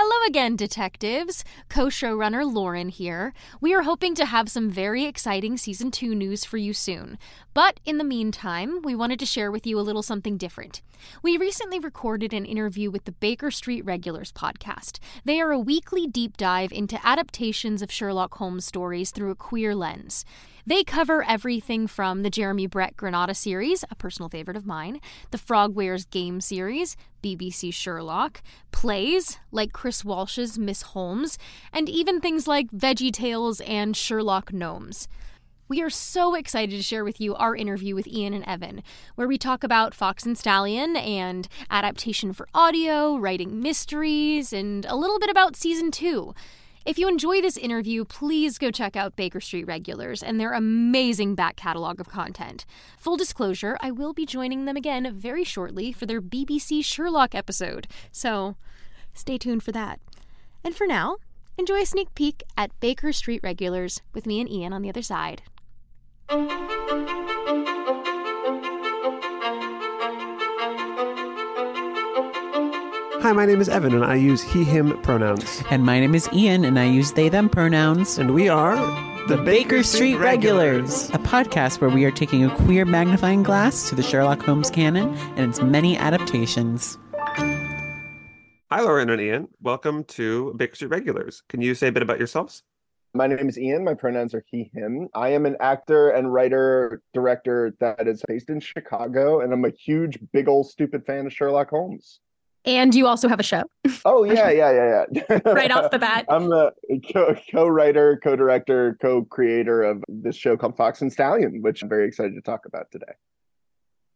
Hello again, detectives. Co showrunner Lauren here. We are hoping to have some very exciting season 2 news for you soon. But in the meantime, we wanted to share with you a little something different. We recently recorded an interview with the Baker Street Regulars podcast. They are a weekly deep dive into adaptations of Sherlock Holmes stories through a queer lens. They cover everything from the Jeremy Brett Granada series, a personal favorite of mine, the Frogwares Game series, BBC Sherlock, plays like Chris Walsh's Miss Holmes, and even things like Veggie Tales and Sherlock Gnomes. We are so excited to share with you our interview with Ian and Evan, where we talk about Fawx and Stallion and adaptation for audio, writing mysteries, and a little bit about season two. If you enjoy this interview, please go check out Baker Street Regulars and their amazing back catalog of content. Full disclosure, I will be joining them again very shortly for their BBC Sherlock episode, so stay tuned for that. And for now, enjoy a sneak peek at Baker Street Regulars with me and Ian on the other side. Hi, my name is Evan, and I use he, him pronouns. And my name is Ian, and I use they, them pronouns. And we are the Baker Street Regulars, a podcast where we are taking a queer magnifying glass to the Sherlock Holmes canon and its many adaptations. Hi, Lauren and Ian. Welcome to Baker Street Regulars. Can you say a bit about yourselves? My name is Ian. My pronouns are he, him. I am an actor and writer, director that is based in Chicago, and I'm a huge, big old, stupid fan of Sherlock Holmes. And you also have a show. Oh yeah, yeah, yeah, yeah. right off the bat. I'm the co- writer co-director, co-creator of this show called Fawx and Stallion, which I'm very excited to talk about today.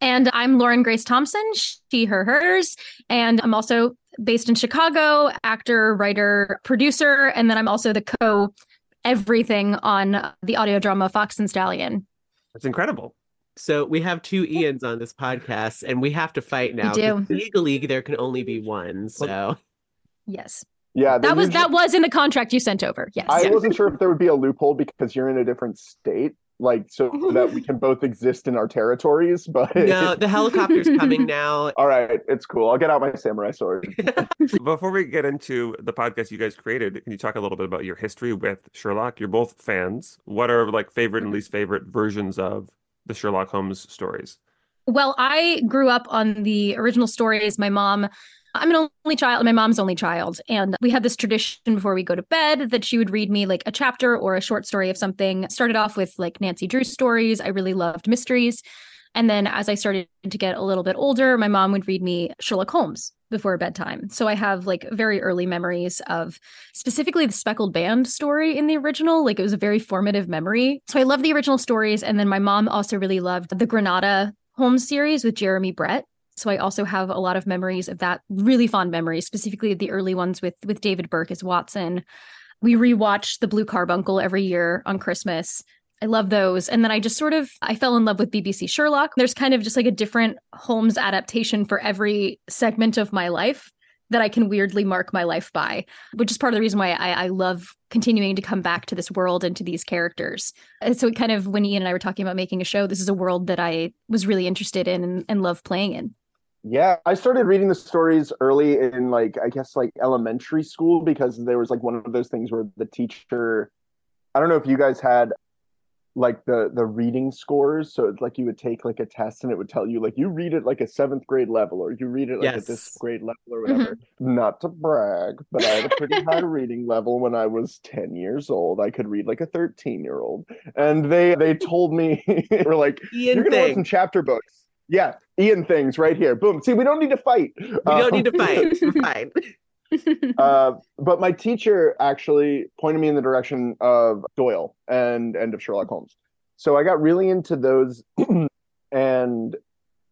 And I'm Lauren Grace Thompson, she, her, hers. And I'm also based in Chicago, actor, writer, producer. And then I'm also the co everything on the audio drama Fawx and Stallion. That's incredible. So we have two Ians on this podcast, and we have to fight now. We do. Legally, there can only be one. So yes. Yeah, that was that was in the contract you sent over. Yes. I wasn't sure if there would be a loophole because you're in a different state, like so that we can both exist in our territories. But no, the helicopter's coming now. All right, it's cool. I'll get out my samurai sword. Before we get into the podcast you guys created, can you talk a little bit about your history with Sherlock? You're both fans. What are like favorite and least favorite versions of the Sherlock Holmes stories? Well, I grew up on the original stories. My mom, I'm an only child, my mom's only child. And we had this tradition before we go to bed that she would read me like a chapter or a short story of something. Started off with like Nancy Drew stories. I really loved mysteries. And then as I started to get a little bit older, my mom would read me Sherlock Holmes before bedtime. So I have like very early memories of specifically the Speckled Band story in the original. Like it was a very formative memory. So I love the original stories. And then my mom also really loved the Granada Holmes series with Jeremy Brett. So I also have a lot of memories of that, really fond memories, specifically the early ones with with David Burke as Watson. We rewatch The Blue Carbuncle every year on Christmas. I love those. And then I just sort of I fell in love with BBC Sherlock. There's kind of just like a different Holmes adaptation for every segment of my life that I can weirdly mark my life by, which is part of the reason why I, I love continuing to come back to this world and to these characters. And so it kind of when Ian and I were talking about making a show, this is a world that I was really interested in and, and love playing in. Yeah, I started reading the stories early in like I guess like elementary school because there was like one of those things where the teacher I don't know if you guys had like the the reading scores. So it's like you would take like a test and it would tell you like you read it like a seventh grade level or you read it like at this Yes. grade level or mm-hmm. whatever. Not to brag, but I had a pretty high reading level when I was 10 years old. I could read like a 13 year old. And they they told me they were like, Ian you're gonna want some chapter books. Yeah, Ian things right here. Boom. See, we don't need to fight. We don't um, need to fight. We're fine. uh, but my teacher actually pointed me in the direction of Doyle and and of Sherlock Holmes. So I got really into those, and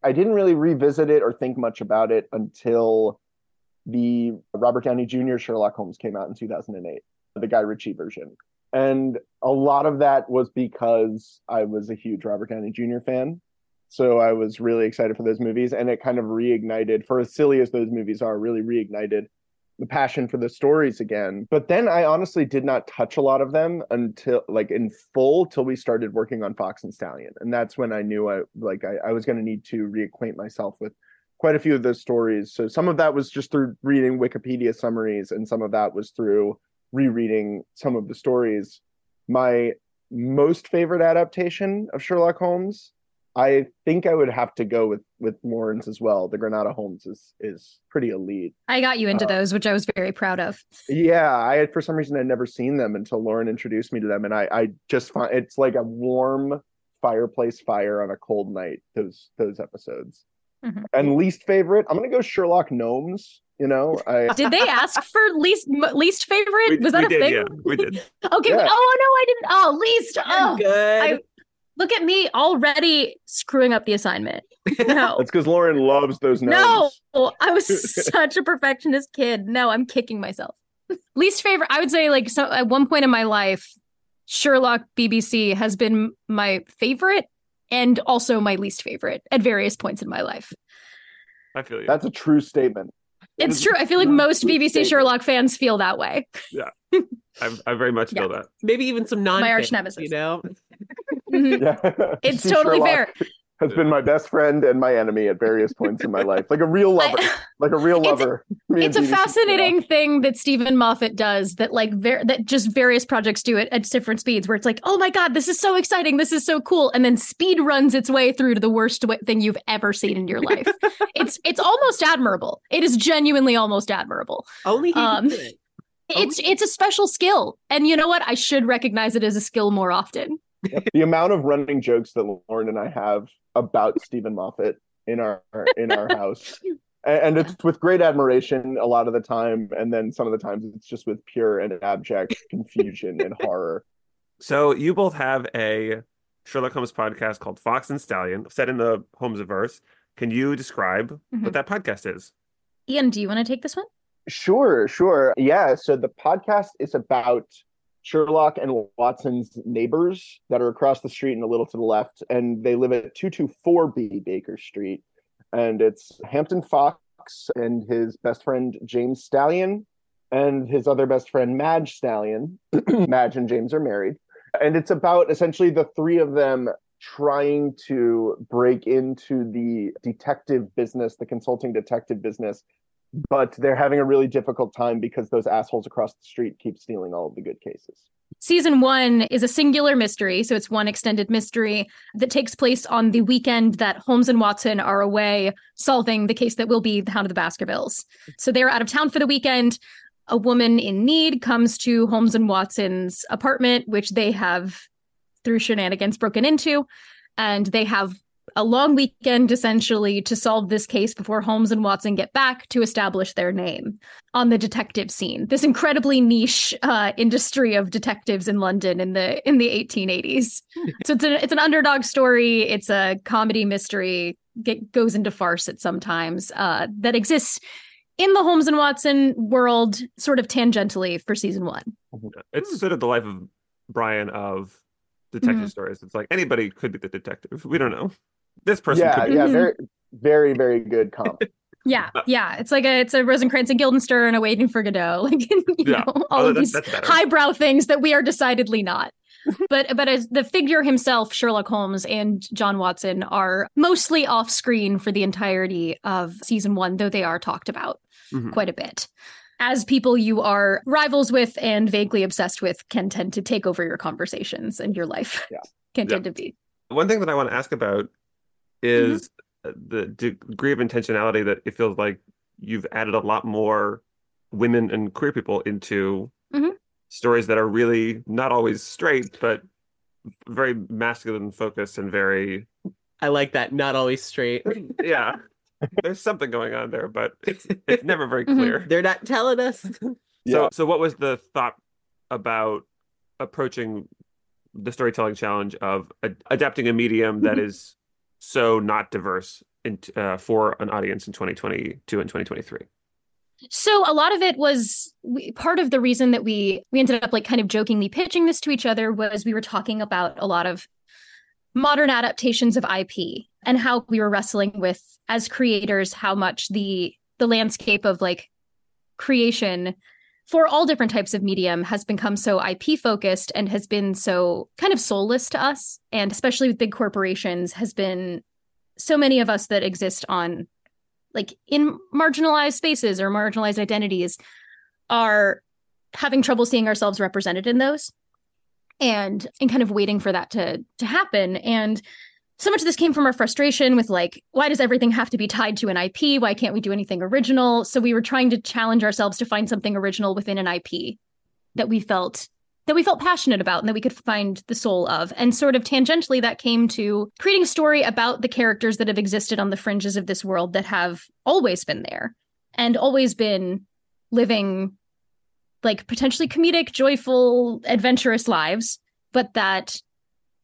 I didn't really revisit it or think much about it until the Robert Downey Jr. Sherlock Holmes came out in 2008, the Guy Ritchie version. And a lot of that was because I was a huge Robert Downey Jr. fan. So I was really excited for those movies, and it kind of reignited, for as silly as those movies are, really reignited the passion for the stories again. But then I honestly did not touch a lot of them until like in full till we started working on Fawx and Stallion. And that's when I knew I like I, I was gonna need to reacquaint myself with quite a few of those stories. So some of that was just through reading Wikipedia summaries, and some of that was through rereading some of the stories. My most favorite adaptation of Sherlock Holmes I think I would have to go with with Lauren's as well. The Granada Holmes is is pretty elite. I got you into Uh, those, which I was very proud of. Yeah, I had for some reason I'd never seen them until Lauren introduced me to them, and I I just find it's like a warm fireplace fire on a cold night. Those those episodes. Mhm. And least favorite, I'm gonna go Sherlock Gnomes. You know, I Did they ask for least least favorite? We, was that we a did, thing? yeah, we did. Okay. Yeah. Oh no, I didn't. Oh, least. Oh, Good. I- look at me already screwing up the assignment. No. that's because Lauren loves those gnomes. No, I was such a perfectionist kid. No, I'm kicking myself. Least favorite, I would say, like, so at one point in my life, Sherlock BBC has been my favorite and also my least favorite at various points in my life. I feel you. That's a true statement. It's true. I feel like most BBC statement. Sherlock fans feel that way. Yeah. I, I very much feel that. Maybe even some non arch nemesis. You know, Mhm. Yeah, It's totally Sherlock fair. Has been my best friend and my enemy at various points in my life, like a real lover, I- like a real lover. Me and it's a BBC Sherlock. fascinating thing that Steven Moffat does that like ver- that just various projects do it at different speeds where it's like oh my god this is so exciting this is so cool and then speed runs its way through to the worst w- thing you've ever seen in your life it's it's almost admirable it is genuinely almost admirable only he Um, it. it's it's a special skill and you know what I should recognize it as a skill more often the amount of running jokes that Lauren and I have about Steven Moffat in our in our house. A- And it's with great admiration a lot of the time, and then some of the times it's just with pure and abject confusion and horror. So you both have a Sherlock Holmes podcast called Fawx and Stallion, set in the Holmesiverse. Can you describe Mhm. what that podcast is? Ian do you want to take this one Sure, sure. Yeah, so the podcast is about Sherlock and Watson's neighbors that are across the street and a little to the left, and they live at 224B Baker Street. And it's Hampton Fawx and his best friend James Stallion and his other best friend Madge Stallion. Madge and James are married. And it's about essentially the three of them trying to break into the detective business, the consulting detective business but they're having a really difficult time because those assholes across the street keep stealing all of the good cases. Season one is a singular mystery. So it's one extended mystery that takes place on the weekend that Holmes and Watson are away solving the case that will be the Hound of the Baskervilles. So they're out of town for the weekend. A woman in need comes to Holmes and Watson's apartment, which they have, through shenanigans, broken into. And they have a long weekend essentially to solve this case before Holmes and Watson get back to establish their name on the detective scene. This incredibly niche uh, industry of detectives in London in the in the 1880s. so it's a, it's an underdog story. It's a comedy mystery. Get, goes into farce at sometimes uh, that exists in the Holmes and Watson world, sort of tangentially for season one. It's sort of the life of Brian of detective Mhm. stories. It's like anybody could be the detective. We don't know. This person yeah, could be. yeah, Mhm. very, very, very good comp. Yeah, yeah. It's like a it's a Rosencrantz and Guildenstern, and a Waiting for Godot, like you Yeah. know, all Oh, of these highbrow things that we are decidedly not. but but as the figure himself, Sherlock Holmes and John Watson are mostly off screen for the entirety of season one, though they are talked about Mhm. quite a bit. As people you are rivals with and vaguely obsessed with can tend to take over your conversations and your life. content Yeah. to be. One thing that I want to ask about is the degree of intentionality that it feels like you've added a lot more women and queer people into Mhm. stories that are really not always straight, but very masculine focused and very, I like that. Not always straight. yeah. There's something going on there, but it's, it's never very Mhm. clear. They're not telling us. So, Yeah. so what was the thought about approaching the storytelling challenge of ad- adapting a medium that is so not diverse in, uh, for an audience in 2022 and 2023? So a lot of it was we, part of the reason that we we ended up like kind of jokingly pitching this to each other was we were talking about a lot of modern adaptations of IP and how we were wrestling with as creators how much the the landscape of like creation for all different types of medium has become so IP focused and has been so kind of soulless to us. And especially with big corporations has been so many of us that exist on like in marginalized spaces or marginalized identities are having trouble seeing ourselves represented in those and and kind of waiting for that to to happen. And so much of this came from our frustration with like why does everything have to be tied to an IP why can't we do anything original? So we were trying to challenge ourselves to find something original within an IP that we felt that we felt passionate about and that we could find the soul of. And sort of tangentially that came to creating a story about the characters that have existed on the fringes of this world that have always been there and always been living like potentially comedic joyful adventurous lives but that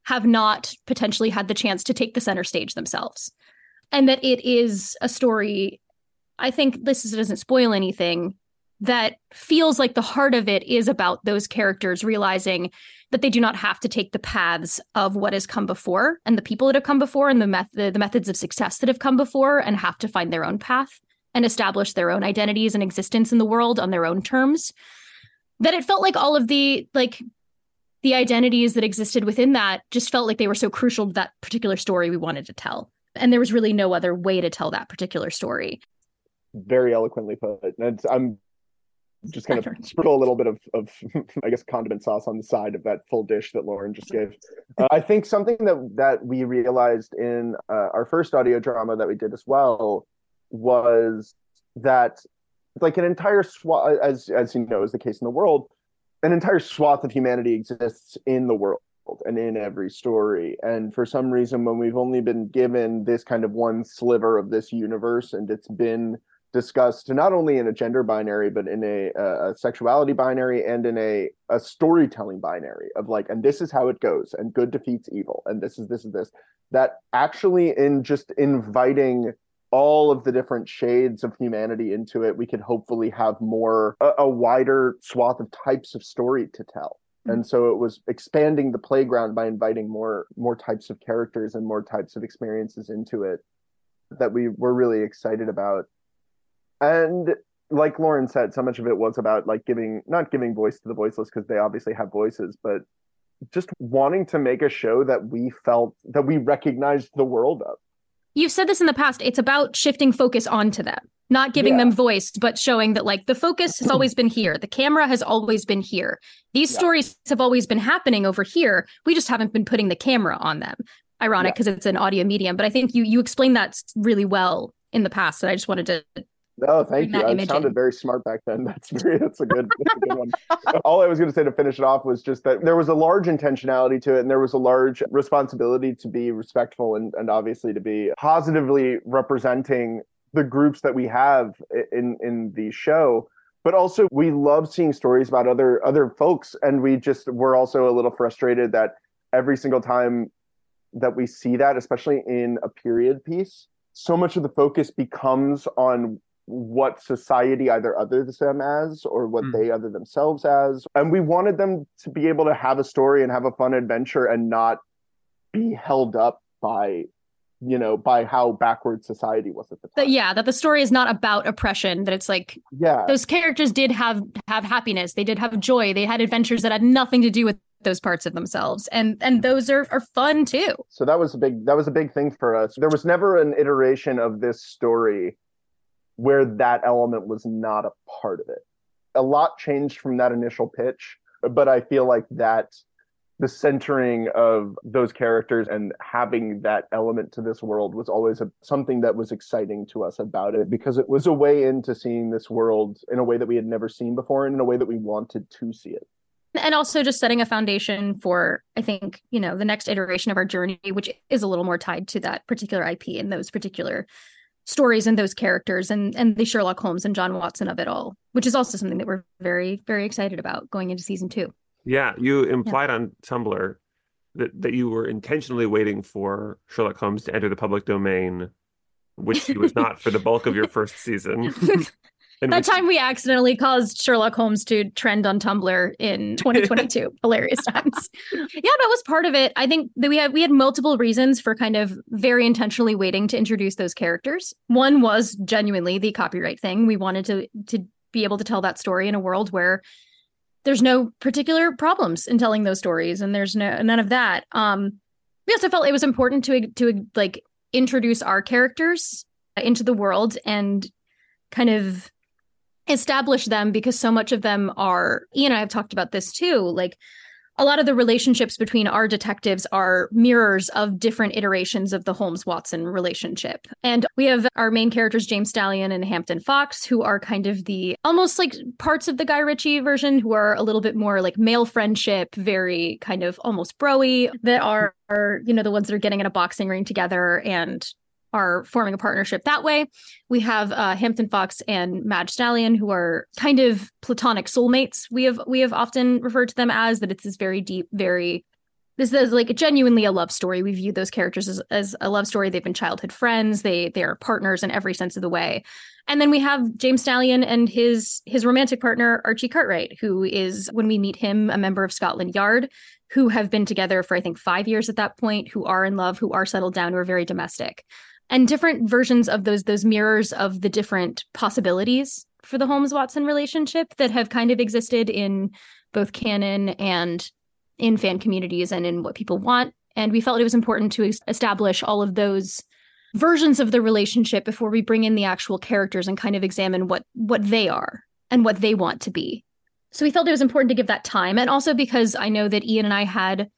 have not potentially had the chance to take the center stage themselves. And that it is a story i think this is, doesn't spoil anything that feels like the heart of it is about those characters realizing that they do not have to take the paths of what has come before and the people that have come before and the, the, the methods of success that have come before and have to find their own path and establish their own identities and existence in the world on their own terms. That it felt like all of the like the identities that existed within that just felt like they were so crucial to that particular story we wanted to tell and there was really no other way to tell that particular story very eloquently put. And I'm just going to sprinkle a little bit of, of, I guess, condiment sauce on the side of that full dish that Lauren just gave. Uh, I think something that that we realized in uh, our first audio drama that we did as well was that, like, an entire swath, as as you know, is the case in the world, an entire swath of humanity exists in the world and in every story. And for some reason, when we've only been given this kind of one sliver of this universe, and it's been discussed not only in a gender binary but in a, a, sexuality binary and in a, a storytelling binary of like and this is how it goes and good defeats evil and this is this is this that actually in just inviting all of the different shades of humanity into it we could hopefully have more a, a wider swath of types of story to tell. Hmm. And so it was expanding the playground by inviting more more types of characters and more types of experiences into it that we were really excited about. And like lauren said so much of it was about like giving not giving voice to the voiceless because they obviously have voices but just wanting to make a show that we felt that we recognized the world of you've said this in the past it's about shifting focus onto them not giving Yeah. them voice but showing that like the focus has always been here the camera has always been here these Yeah. stories have always been happening over here we just haven't been putting the camera on them ironic Yeah. because it's an audio medium but i think you you explained that really well in the past and i just wanted to Oh, thank you. I image sounded very smart back then. That's very that's a good that's a good one. All I was going to say to finish it off was just that there was a large intentionality to it, and there was a large responsibility to be respectful and and obviously to be positively representing the groups that we have in in the show. But also, we love seeing stories about other other folks, and we just we're also a little frustrated that every single time that we see that, especially in a period piece, so much of the focus becomes on what society either others them as or what Mm. they other themselves as. And we wanted them to be able to have a story and have a fun adventure and not be held up by, you know, by how backward society was at the time. that yeah that the story is not about oppression that it's like yeah. those characters did have have happiness they did have joy they had adventures that had nothing to do with those parts of themselves and and those are are fun too So that was a big that was a big thing for us. There was never an iteration of this story where that element was not a part of it. A lot changed from that initial pitch, but I feel like that the centering of those characters and having that element to this world was always a, something that was exciting to us about it because it was a way into seeing this world in a way that we had never seen before and in a way that we wanted to see it and also just setting a foundation for i think you know the next iteration of our journey which is a little more tied to that particular ip and those particular stories and those characters and and the sherlock holmes and john watson of it all which is also something that we're very very excited about going into season two yeah, you implied yeah. on Tumblr that, that you were intentionally waiting for Sherlock Holmes to enter the public domain, which he was not for the bulk of your first season. that which... time we accidentally caused Sherlock Holmes to trend on Tumblr in 2022. Hilarious times. Yeah, that was part of it. I think that we had we had multiple reasons for kind of very intentionally waiting to introduce those characters. One was genuinely the copyright thing. We wanted to to be able to tell that story in a world where there's no particular problems in telling those stories and there's no none of that um we also felt it was important to to like introduce our characters into the world and kind of establish them because so much of them are Ian and I have talked about this too like a lot of the relationships between our detectives are mirrors of different iterations of the Holmes Watson relationship. And we have our main characters, James Stallion and Hampton Fawx, who are kind of the almost like parts of the Guy Ritchie version, who are a little bit more like male friendship, very kind of almost broy, that are, are you know, the ones that are getting in a boxing ring together and are forming a partnership that way. We have uh, Hampton Fawx and Madge Stallion, who are kind of platonic soulmates. We have we have often referred to them as that. It's this very deep, very this is like genuinely a love story. We view those characters as, as a love story. They've been childhood friends. They they are partners in every sense of the way. And then we have James Stallion and his his romantic partner Archie Cartwright, who is when we meet him a member of Scotland Yard, who have been together for I think five years at that point, who are in love, who are settled down, who are very domestic and different versions of those those mirrors of the different possibilities for the Holmes Watson relationship that have kind of existed in both canon and in fan communities and in what people want. And we felt it was important to establish all of those versions of the relationship before we bring in the actual characters and kind of examine what what they are and what they want to be. So we felt it was important to give that time and also because I know that Ian and I had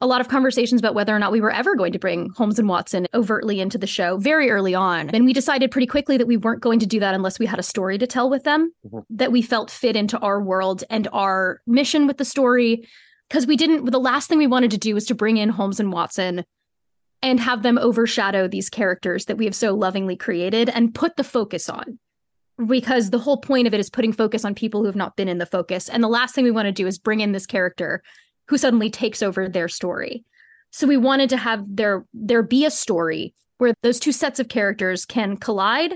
a lot of conversations about whether or not we were ever going to bring Holmes and Watson overtly into the show very early on. And we decided pretty quickly that we weren't going to do that unless we had a story to tell with them mm-hmm. that we felt fit into our world and our mission with the story. Because we didn't, the last thing we wanted to do was to bring in Holmes and Watson and have them overshadow these characters that we have so lovingly created and put the focus on. Because the whole point of it is putting focus on people who have not been in the focus. And the last thing we want to do is bring in this character who suddenly takes over their story. So we wanted to have there there be a story where those two sets of characters can collide,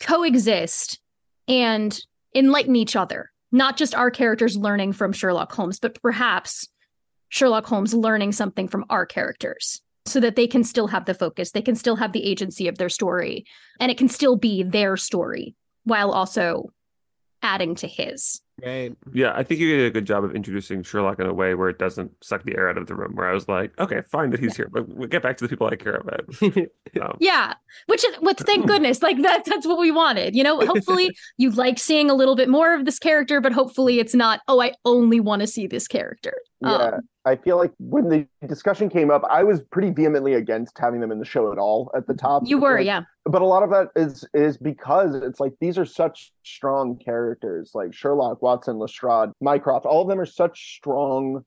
coexist, and enlighten each other. Not just our characters learning from Sherlock Holmes, but perhaps Sherlock Holmes learning something from our characters so that they can still have the focus, they can still have the agency of their story, and it can still be their story while also adding to his. Right. Yeah, I think you did a good job of introducing Sherlock in a way where it doesn't suck the air out of the room. Where I was like, okay, fine that he's here, but we'll get back to the people I care about. um, yeah, which is which. Thank goodness, like that. That's what we wanted. You know, hopefully you like seeing a little bit more of this character, but hopefully it's not. Oh, I only want to see this character. Yeah, um, I feel like when the discussion came up, I was pretty vehemently against having them in the show at all at the top. You were, like, yeah. But a lot of that is is because it's like these are such strong characters, like Sherlock, Watson, Lestrade, Mycroft. All of them are such strong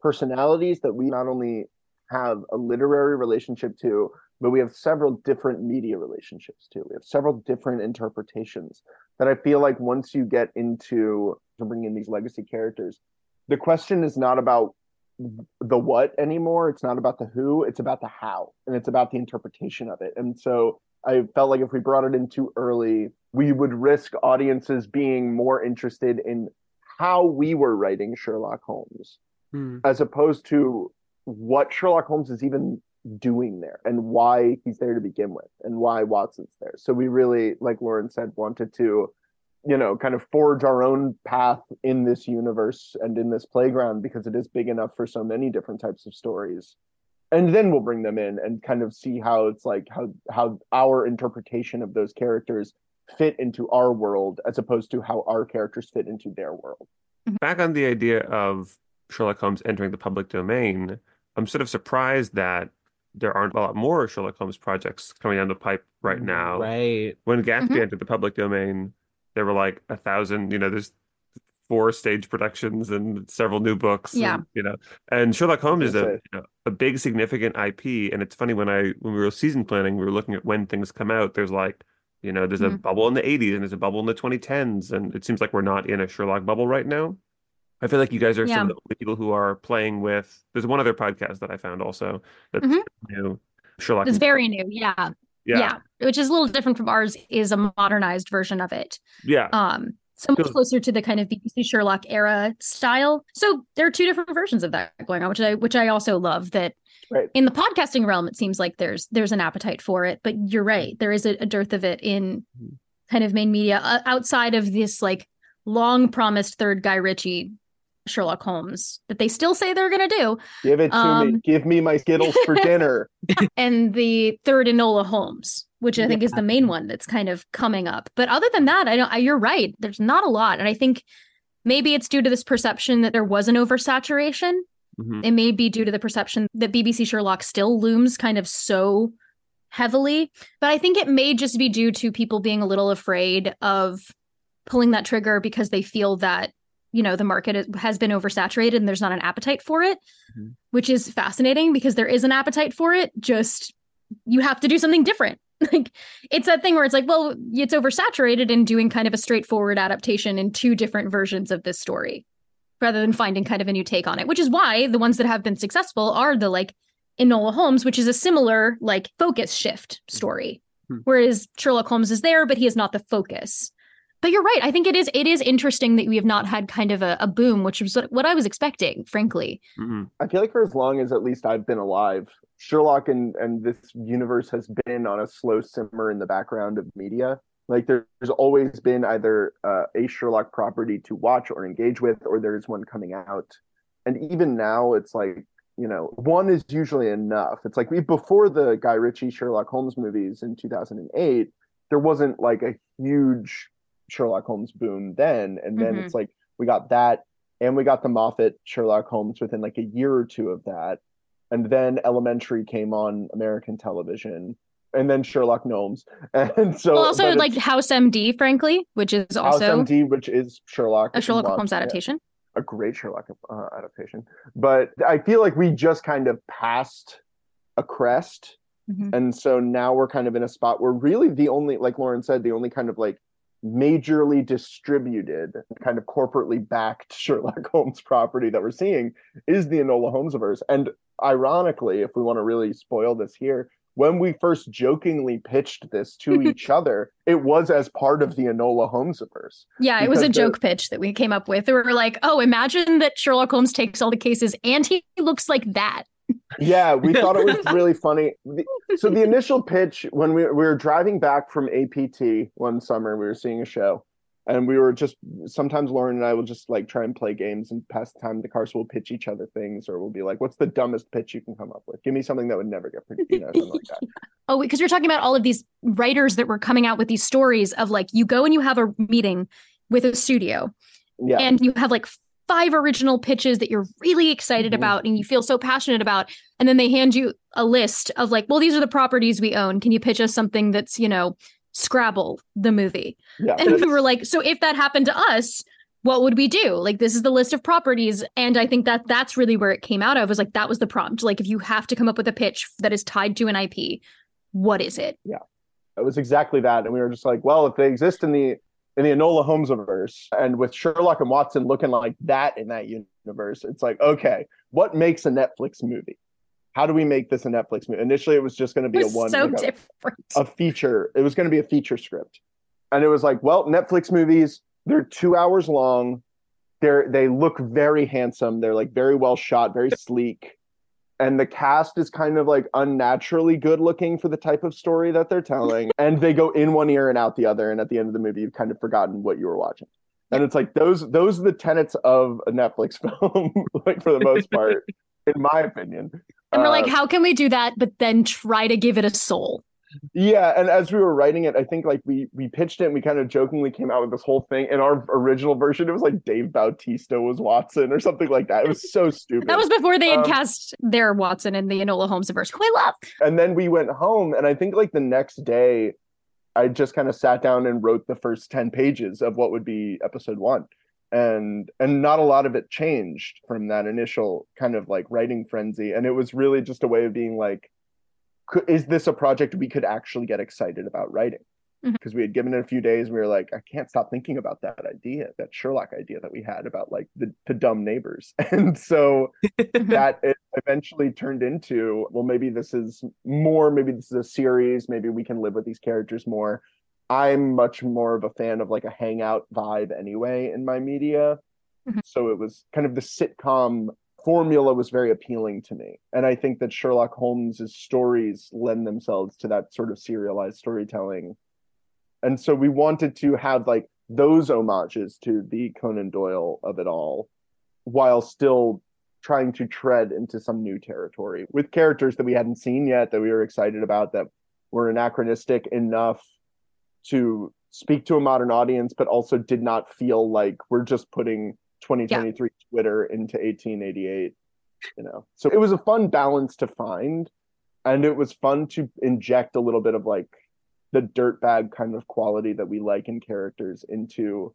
personalities that we not only have a literary relationship to, but we have several different media relationships too. We have several different interpretations that I feel like once you get into to bring in these legacy characters, the question is not about the what anymore. It's not about the who, it's about the how, and it's about the interpretation of it. And so I felt like if we brought it in too early, we would risk audiences being more interested in how we were writing Sherlock Holmes hmm. as opposed to what Sherlock Holmes is even doing there and why he's there to begin with and why Watson's there. So we really, like Lauren said, wanted to you know kind of forge our own path in this universe and in this playground because it is big enough for so many different types of stories and then we'll bring them in and kind of see how it's like how how our interpretation of those characters fit into our world as opposed to how our characters fit into their world back on the idea of Sherlock Holmes entering the public domain, I'm sort of surprised that there aren't a lot more Sherlock Holmes projects coming down the pipe right now. Right. When Gatsby Mhm. entered the public domain, there were like a thousand, you know, there's four stage productions and several new books. Yeah. and, you know, and Sherlock Holmes is a, you know, a big significant IP. And it's funny when I when we were season planning, we were looking at when things come out. There's like, you know, there's a Mhm. bubble in the 80s and there's a bubble in the 2010s, and it seems like we're not in a Sherlock bubble right now. I feel like you guys are Yeah. some of the only people who are playing with. There's one other podcast that I found also that's Mhm. new, Sherlock. It's very new. Yeah. Yeah, yeah. Which is a little different from ours, is a modernized version of it. yeah. Um, so much closer to the kind of BBC Sherlock era style. So there are two different versions of that going on, which I which I also love. That Right. in the podcasting realm, it seems like there's there's an appetite for it, but you're right, there is a, a dearth of it in Mm-hmm. kind of main media uh, outside of this like long promised third Guy Ritchie Sherlock Holmes that they still say they're going to do, Give it to me. Um, Give me my Skittles for dinner. and the third Enola Holmes, which I think is the main one that's kind of coming up. But other than that, I don't. I, you're right. There's not a lot, and I think maybe it's due to this perception that there was an oversaturation. Mhm. It may be due to the perception that BBC Sherlock still looms kind of so heavily, but I think it may just be due to people being a little afraid of pulling that trigger because they feel that you know the market has been oversaturated and there's not an appetite for it Mhm. which is fascinating because there is an appetite for it just you have to do something different like it's that thing where it's like well it's oversaturated and doing kind of a straightforward adaptation in two different versions of this story rather than finding kind of a new take on it which is why the ones that have been successful are the like Enola Holmes which is a similar like focus shift story Hmm. whereas Sherlock Holmes is there but he is not the focus but you're right i think it is it is interesting that we have not had kind of a, a boom which was what, what i was expecting frankly Mhm. I feel like for as long as at least I've been alive, Sherlock and and this universe has been on a slow simmer in the background of media. Like there's always been either uh, a Sherlock property to watch or engage with, or there's one coming out. And even now, it's like you know, one is usually enough. It's like we before the Guy Ritchie Sherlock Holmes movies in 2008, there wasn't like a huge Sherlock Holmes boom then, and then Mhm. it's like we got that and we got the Moffat Sherlock Holmes within like a year or two of that. And then Elementary came on American television, and then Sherlock Gnomes. And so, well, also like house md frankly which is House also MD, which is Sherlock, a sherlock holmes yeah, adaptation a great Sherlock uh, adaptation. But I feel like we just kind of passed a crest, Mhm. and so now we're kind of in a spot where really the only, like Lauren said, the only kind of like majorly distributed, kind of corporately backed Sherlock Holmes property that we're seeing is the Enola Holmesverse. And ironically, if we want to really spoil this here, when we first jokingly pitched this to each other, it was as part of the Enola Holmesverse. yeah it was a the- joke pitch that we came up with we were like oh imagine that sherlock holmes takes all the cases and he looks like that Yeah, we thought it was really funny. So the initial pitch when we, we were driving back from APT one summer, we were seeing a show, and we were just sometimes Lauren and I will just like try and play games and pass the time the car. So we'll pitch each other things, or we'll be like, "What's the dumbest pitch you can come up with? Give me something that would never get produced." You know, like that. oh because you're talking about all of these writers that were coming out with these stories of like you go and you have a meeting with a studio Yeah, and you have like five original pitches that you're really excited Mhm. about and you feel so passionate about and then they hand you a list of like well these are the properties we own. Can you pitch us something that's you know scrabble the movie? Yeah. and we were like so if that happened to us what would we do? Like this is the list of properties. And i think that that's really where it came out of was like that was the prompt. Like if you have to come up with a pitch that is tied to an ip what is it? Yeah. it was exactly that, and we were just like, "Well, if they exist in the in the Enola universe, and with Sherlock and Watson looking like that in that universe, it's like, okay, what makes a Netflix movie? How do we make this a Netflix movie? Initially, it was just going to be a one so like a- different a feature. It was going to be a feature script, and it was like, well, Netflix movies they're two hours long. They're they look very handsome. They're like very well shot, very sleek, and the cast is kind of like unnaturally good looking for the type of story that they're telling. and they go in one ear and out the other, and at the end of the movie, you've kind of forgotten what you were watching. And it's like those those are the tenets of a Netflix film, like for the most part, in my opinion. and we're like Uh, how can we do that but then try to give it a soul yeah, and as we were writing it, I think like we we pitched it and we kind of jokingly came out with this whole thing. In our original version, it was like Dave Bautista was Watson or something like that. It was so stupid. That was before they had Um, cast their Watson in the Enola Holmes verse, who I love. and then we went home and i think like the next day i just kind of sat down and wrote the first 10 pages of what would be episode one and and not a lot of it changed from that initial kind of like writing frenzy and it was really just a way of being like could, is this a project we could actually get excited about writing? Mhm. because we had given it a few days we were like i can't stop thinking about that idea that sherlock idea that we had about like the, the dumb neighbors. And so that it eventually turned into well maybe this is more maybe this is a series maybe we can live with these characters more. I'm much more of a fan of like a hangout vibe anyway in my media. Mhm. so it was kind of the sitcom formula was very appealing to me. And i think that sherlock holmes's stories lend themselves to that sort of serialized storytelling. And so we wanted to have like those homages to the conan doyle of it all while still trying to tread into some new territory with characters that we hadn't seen yet that we were excited about that were anachronistic enough to speak to a modern audience but also did not feel like we're just putting 2023 twitter into 1888 you know so it was a fun balance to find and it was fun to inject a little bit of like the dirtbag kind of quality that we like in characters into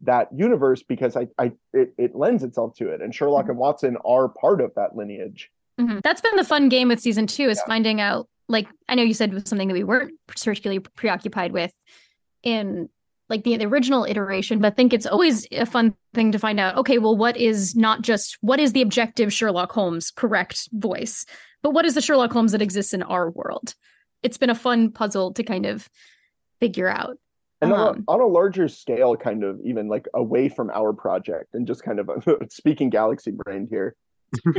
that universe because I, I it, it lends itself to it and Sherlock and Watson are part of that lineage. Mhm. That's been the fun game with season two is Yeah. finding out. Like I know you said it was something that we weren't particularly preoccupied with in like the, the original iteration, but I think it's always a fun thing to find out. Okay, well, what is not just what is the objective Sherlock Holmes correct voice, but what is the Sherlock Holmes that exists in our world? It's been a fun puzzle to kind of figure out. And on, Um, a, on a larger scale, kind of even like away from our project and just kind of speaking galaxy brain here,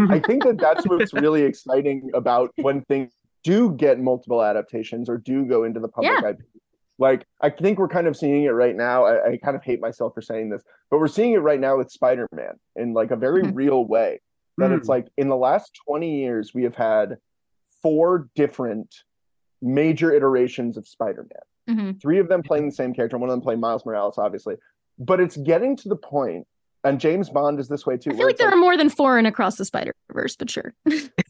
I think that that's what's really exciting about when things do get multiple adaptations or do go into the public Yeah. eye. Like I think we're kind of seeing it right now. I, I kind of hate myself for saying this, but we're seeing it right now with Spider-Man in like a very Mhm. real way. That Hmm. it's like in the last 20 years, we have had four different major iterations of Spider-Man Mhm. three of them playing the same character, one of them playing Miles Morales, obviously. But it's getting to the point, and James Bond is this way too. I feel like there are more than four in Across the Spider Verse, but sure.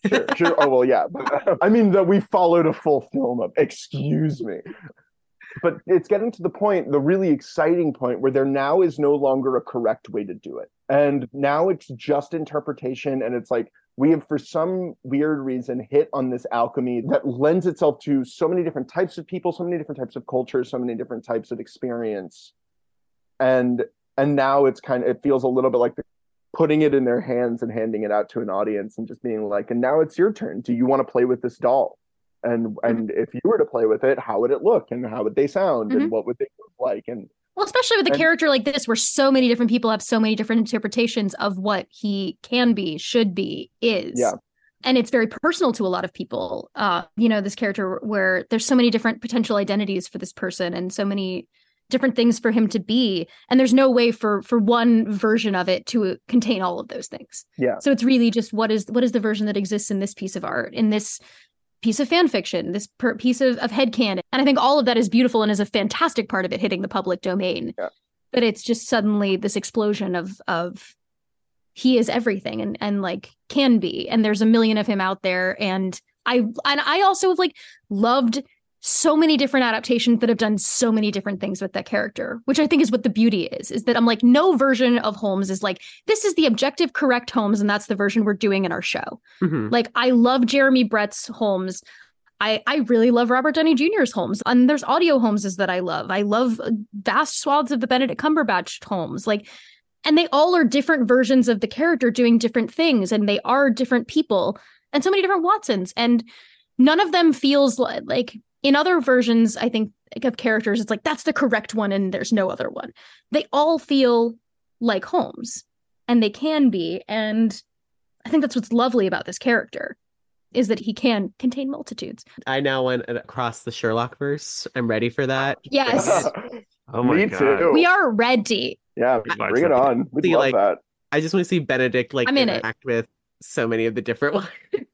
sure, sure. Oh well, yeah. But, I mean that we followed a full film of. Excuse me. But it's getting to the point, the really exciting point, where there now is no longer a correct way to do it, and now it's just interpretation, and it's like we have, for some weird reason, hit on this alchemy that lends itself to so many different types of people, so many different types of cultures, so many different types of experience, and and now it's kind of it feels a little bit like putting it in their hands and handing it out to an audience and just being like, and now it's your turn. Do you want to play with this doll? And and if you were to play with it, how would it look and how would they sound Mhm. and what would they look like? And Well, especially with a And- character like this, where so many different people have so many different interpretations of what he can be, should be, is. Yeah. And it's very personal to a lot of people. Uh, you know, this character where there's so many different potential identities for this person and so many different things for him to be. And there's no way for for one version of it to contain all of those things. Yeah. So it's really just what is what is the version that exists in this piece of art, in this piece of fan fiction, this per- piece of, of headcanon. And I think all of that is beautiful and is a fantastic part of it hitting the public domain. Yeah. But it's just suddenly this explosion of of he is everything and and like can be. And there's a million of him out there. And I and I also have like loved so many different adaptations that have done so many different things with that character, which I think is what the beauty is, is that I'm like, no version of Holmes is like, this is the objective correct Holmes, and that's the version we're doing in our show. Mhm. Like I love Jeremy Brett's Holmes. I I really love Robert Downey Jr.'s Holmes. And there's audio Holmeses that I love. I love uh, vast swaths of the Benedict Cumberbatch Holmes. Like and they all are different versions of the character doing different things and they are different people and so many different Watsons and none of them feels li- like in other versions I think of characters it's like that's the correct one and there's no other one. They all feel like Holmes and they can be and I think that's what's lovely about this character is that he can contain multitudes. I now went across the Sherlock verse. I'm ready for that. Yes. Oh my Me god. too. We are ready. yeah, We'd bring it on. We'd See, love like- that. I just want to see Benedict like I'm in it. interact with so many of the different ones.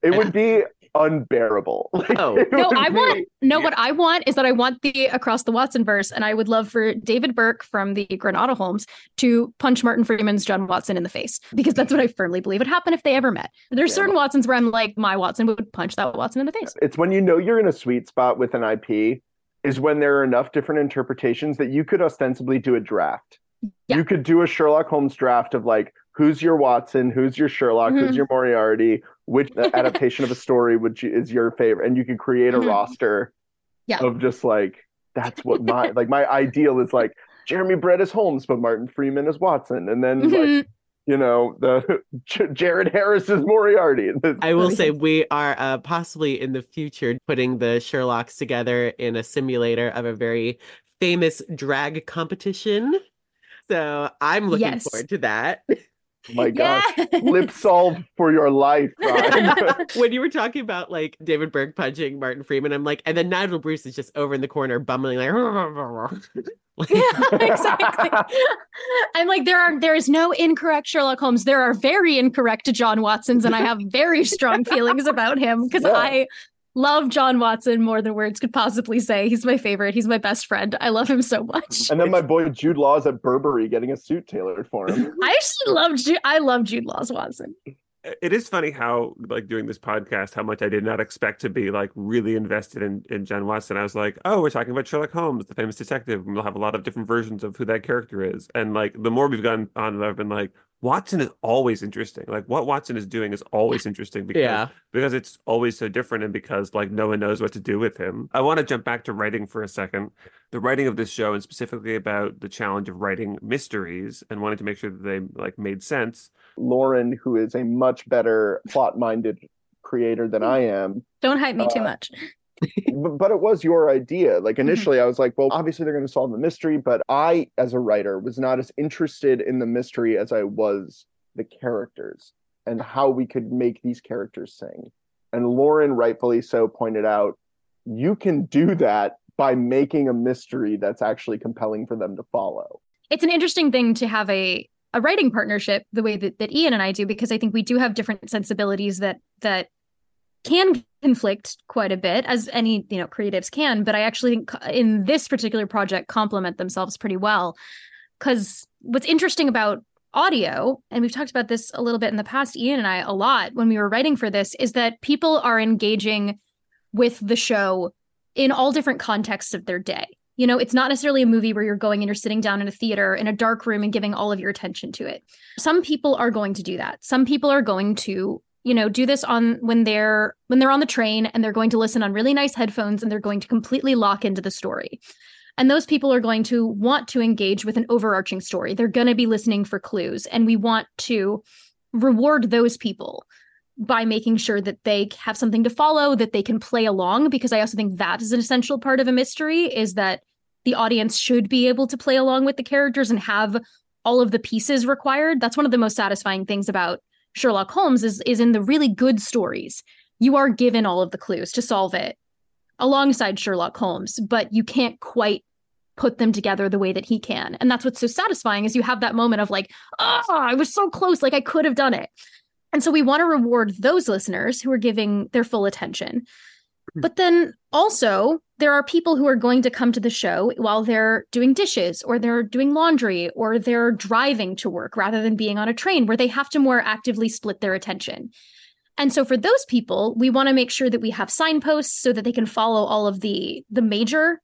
It would be unbearable. Like, Oh. No, would I want be- no. What I want is that I want the across the Watson verse, and I would love for David Burke from the Granada Holmes to punch Martin Freeman's John Watson in the face because that's what I firmly believe would happen if they ever met. There's Yeah. certain Watsons where I'm like, my Watson would punch that Watson in the face. It's when you know you're in a sweet spot with an IP, is when there are enough different interpretations that you could ostensibly do a draft. Yeah. You could do a Sherlock Holmes draft of like, who's your Watson, who's your Sherlock, Mhm. who's your Moriarty, which adaptation of a story which is your favorite, and you can create a Mhm. roster Yeah. of just like that's what my like my ideal is like Jeremy Brett is Holmes, but Martin Freeman is Watson, and then like Mhm. you know the J- Jared Harris is Moriarty. I will say we are uh, possibly in the future putting the Sherlocks together in a simulator of a very famous drag competition. So I'm looking Yes. forward to that. My gosh, lip solve for your life, when you were talking about like David Berg punching Martin Freeman, I'm like, and then Nigel Bruce is just over in the corner bumbling like, like yeah, exactly. I'm like, there are there is no incorrect Sherlock Holmes. There are very incorrect John Watsons, and I have very strong feelings about him because Yeah. I love John Watson more than words could possibly say. He's my favorite. He's my best friend. I love him so much. and then my boy Jude Law is at Burberry getting a suit tailored for him. I actually love Jude. I love Jude Law's Watson. it is funny how like doing this podcast how much i did not expect to be like really invested in in john watson i was like oh we're talking about sherlock holmes the famous detective and we'll have a lot of different versions of who that character is and like the more we've gone on i've been like watson is always interesting like what watson is doing is always interesting because yeah. because it's always so different and because like no one knows what to do with him. I want to jump back to writing for a second. The writing of this show and specifically about the challenge of writing mysteries and wanting to make sure that they like made sense. Lauren, who is a much better plot minded creator than I am, Don't hype me too Uh, much. But, it was your idea. Like Mm-hmm. initially, I was like, well, obviously they're going to solve the mystery, but I, as a writer, was not as interested in the mystery as I was the characters and how we could make these characters sing. And Lauren, rightfully so, pointed out you can do that by making a mystery that's actually compelling for them to follow. it's an interesting thing to have a a writing partnership the way that, that Ian and I do because I think we do have different sensibilities that that can conflict quite a bit as any you know creatives can but I actually think in this particular project complement themselves pretty well cuz what's interesting about audio and we've talked about this a little bit in the past Ian and I a lot when we were writing for this is that people are engaging with the show in all different contexts of their day you know, it's not necessarily a movie where you're going and you're sitting down in a theater in a dark room and giving all of your attention to it. Some people are going to do that. Some people are going to, you know, do this on when they're when they're on the train and they're going to listen on really nice headphones and they're going to completely lock into the story. And those people are going to want to engage with an overarching story. They're going to be listening for clues and we want to reward those people by making sure that they have something to follow that they can play along because i also think that is an essential part of a mystery is that the audience should be able to play along with the characters and have all of the pieces required that's one of the most satisfying things about sherlock holmes is is in the really good stories. You are given all of the clues to solve it alongside sherlock holmes but you can't quite put them together the way that he can. And that's what's so satisfying is you have that moment of like oh i was so close like i could have done it. And so we want to reward those listeners who are giving their full attention. Hmm. But then also, there are people who are going to come to the show while they're doing dishes or they're doing laundry or they're driving to work rather than being on a train where they have to more actively split their attention. And so for those people, we want to make sure that we have signposts so that they can follow all of the the major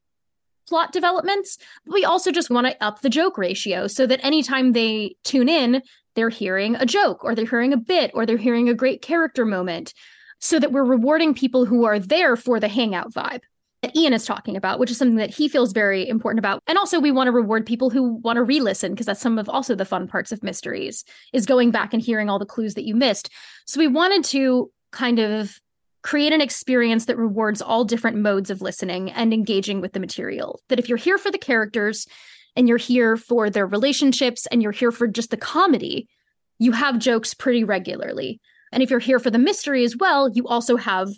plot developments. But we also just want to up the joke ratio so that anytime they tune in, they're hearing a joke or they're hearing a bit or they're hearing a great character moment so that we're rewarding people who are there for the hangout vibe that Ian is talking about, which is something that he feels very important about. And also we want to reward people who want to re-listen because that's some of also the fun parts of mysteries is going back and hearing all the clues that you missed. So we wanted to kind of create an experience that rewards all different modes of listening and engaging with the material. That if you're here for the characters, and you're here for their relationships and you're here for just the comedy, you have jokes pretty regularly. And if you're here for the mystery as well, you also have,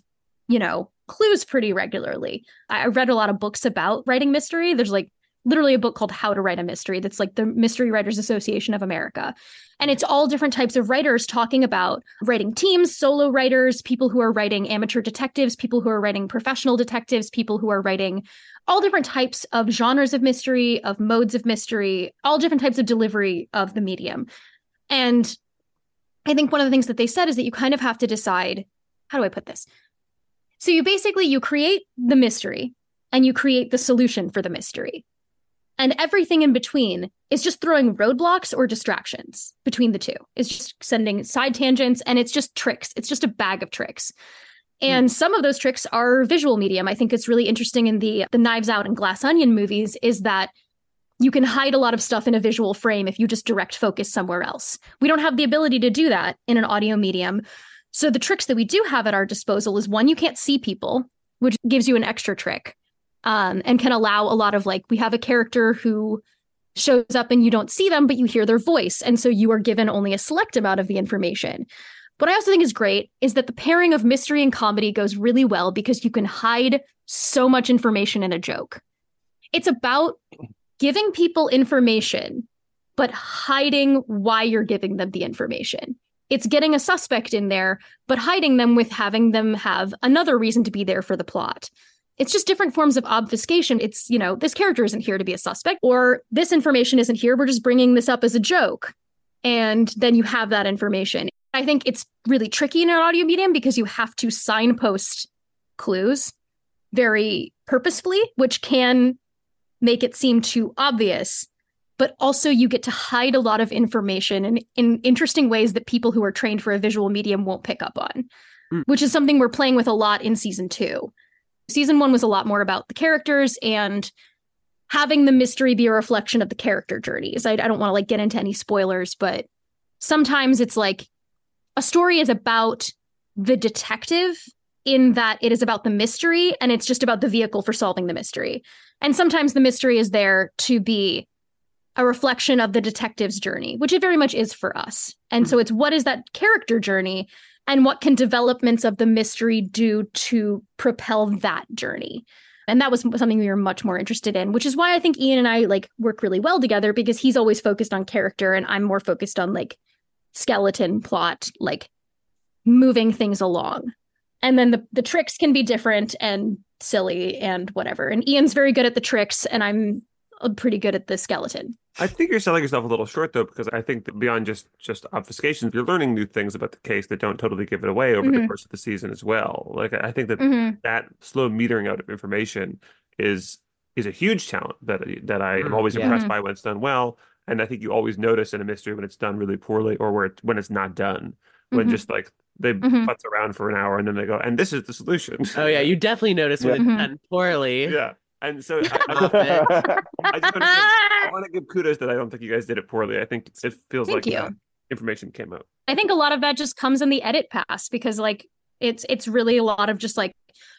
you know, clues pretty regularly. I read a lot of books about writing mystery. There's like literally a book called How to Write a Mystery. That's like the Mystery Writers Association of America. And it's all different types of writers talking about writing teams, solo writers, people who are writing amateur detectives, people who are writing professional detectives, people who are writing all different types of genres of mystery, of modes of mystery, all different types of delivery of the medium. And I think one of the things that they said is that you kind of have to decide how do I put this? So you basically you create the mystery and you create the solution for the mystery. And everything in between is just throwing roadblocks or distractions between the two. It's just sending side tangents and it's just tricks. It's just a bag of tricks. And mm. some of those tricks are visual medium. I think it's really interesting in the the Knives Out and Glass Onion movies is that you can hide a lot of stuff in a visual frame if you just direct focus somewhere else. We don't have the ability to do that in an audio medium. So the tricks that we do have at our disposal is one, you can't see people, which gives you an extra trick. Um, and can allow a lot of like we have a character who shows up and you don't see them, but you hear their voice. And so you are given only a select amount of the information. What I also think is great is that the pairing of mystery and comedy goes really well because you can hide so much information in a joke. It's about giving people information, but hiding why you're giving them the information. It's getting a suspect in there, but hiding them with having them have another reason to be there for the plot. It's just different forms of obfuscation. It's, you know, this character isn't here to be a suspect, or this information isn't here. We're just bringing this up as a joke. And then you have that information. I think it's really tricky in an audio medium because you have to signpost clues very purposefully, which can make it seem too obvious. But also, you get to hide a lot of information in, in interesting ways that people who are trained for a visual medium won't pick up on, mm. which is something we're playing with a lot in season two. Season one was a lot more about the characters and having the mystery be a reflection of the character journeys. I, I don't want to like get into any spoilers, but sometimes it's like a story is about the detective in that it is about the mystery and it's just about the vehicle for solving the mystery. And sometimes the mystery is there to be a reflection of the detective's journey, which it very much is for us. And mm-hmm. so it's what is that character journey and what can developments of the mystery do to propel that journey? And that was something we were much more interested in, which is why I think Ian and I like work really well together because he's always focused on character and I'm more focused on like skeleton plot, like moving things along. And then the the tricks can be different and silly and whatever. And Ian's very good at the tricks and I'm pretty good at the skeleton. I think you're selling yourself a little short though, because I think that beyond just just obfuscations, you're learning new things about the case that don't totally give it away over mm-hmm. the course of the season as well. Like I think that mm-hmm. that slow metering out of information is is a huge talent that that I am mm, always yeah. impressed mm-hmm. by when it's done well. And I think you always notice in a mystery when it's done really poorly or where it, when it's not done. When mm-hmm. just like they mm-hmm. putz around for an hour and then they go, and this is the solution. Oh yeah, you definitely notice when yeah. it's done poorly. Yeah. And so I, I, I just want to, give, I want to give kudos that I don't think you guys did it poorly. I think it feels Thank like you. information came out. I think a lot of that just comes in the edit pass because like it's it's really a lot of just like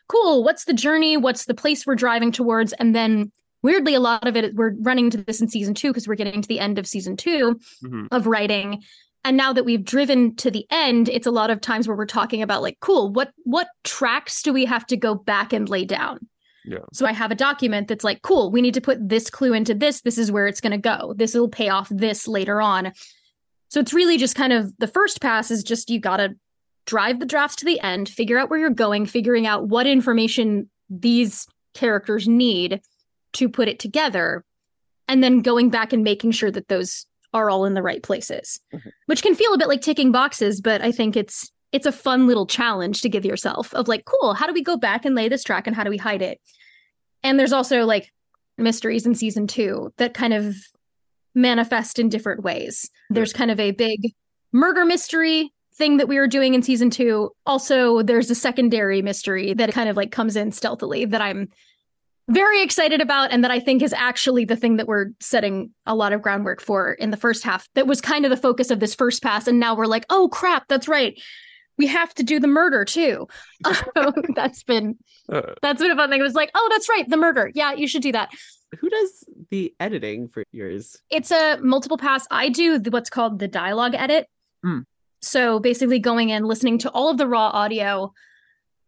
cool what's the journey what's the place we're driving towards and then weirdly a lot of it we're running to this in season two because we're getting to the end of season 2 mm-hmm. of writing and now that we've driven to the end it's a lot of times where we're talking about like cool what what tracks do we have to go back and lay down yeah. So I have a document that's like, cool, we need to put this clue into this. This is where it's going to go. This will pay off this later on. So it's really just kind of the first pass is just you got to drive the drafts to the end, figure out where you're going, figuring out what information these characters need to put it together, and then going back and making sure that those are all in the right places, mm-hmm. which can feel a bit like ticking boxes, but I think it's it's a fun little challenge to give yourself of like, cool, how do we go back and lay this track and how do we hide it? And there's also like mysteries in season two that kind of manifest in different ways. There's kind of a big murder mystery thing that we were doing in season two. Also, there's a secondary mystery that kind of like comes in stealthily that I'm very excited about and that I think is actually the thing that we're setting a lot of groundwork for in the first half. That was kind of the focus of this first pass. And now we're like, oh crap, that's right we have to do the murder too. that's been uh, that's been a fun thing. It was like, oh, that's right, the murder. Yeah, you should do that. Who does the editing for yours? It's a multiple pass. I do the, what's called the dialogue edit. Mm. So basically, going in, listening to all of the raw audio,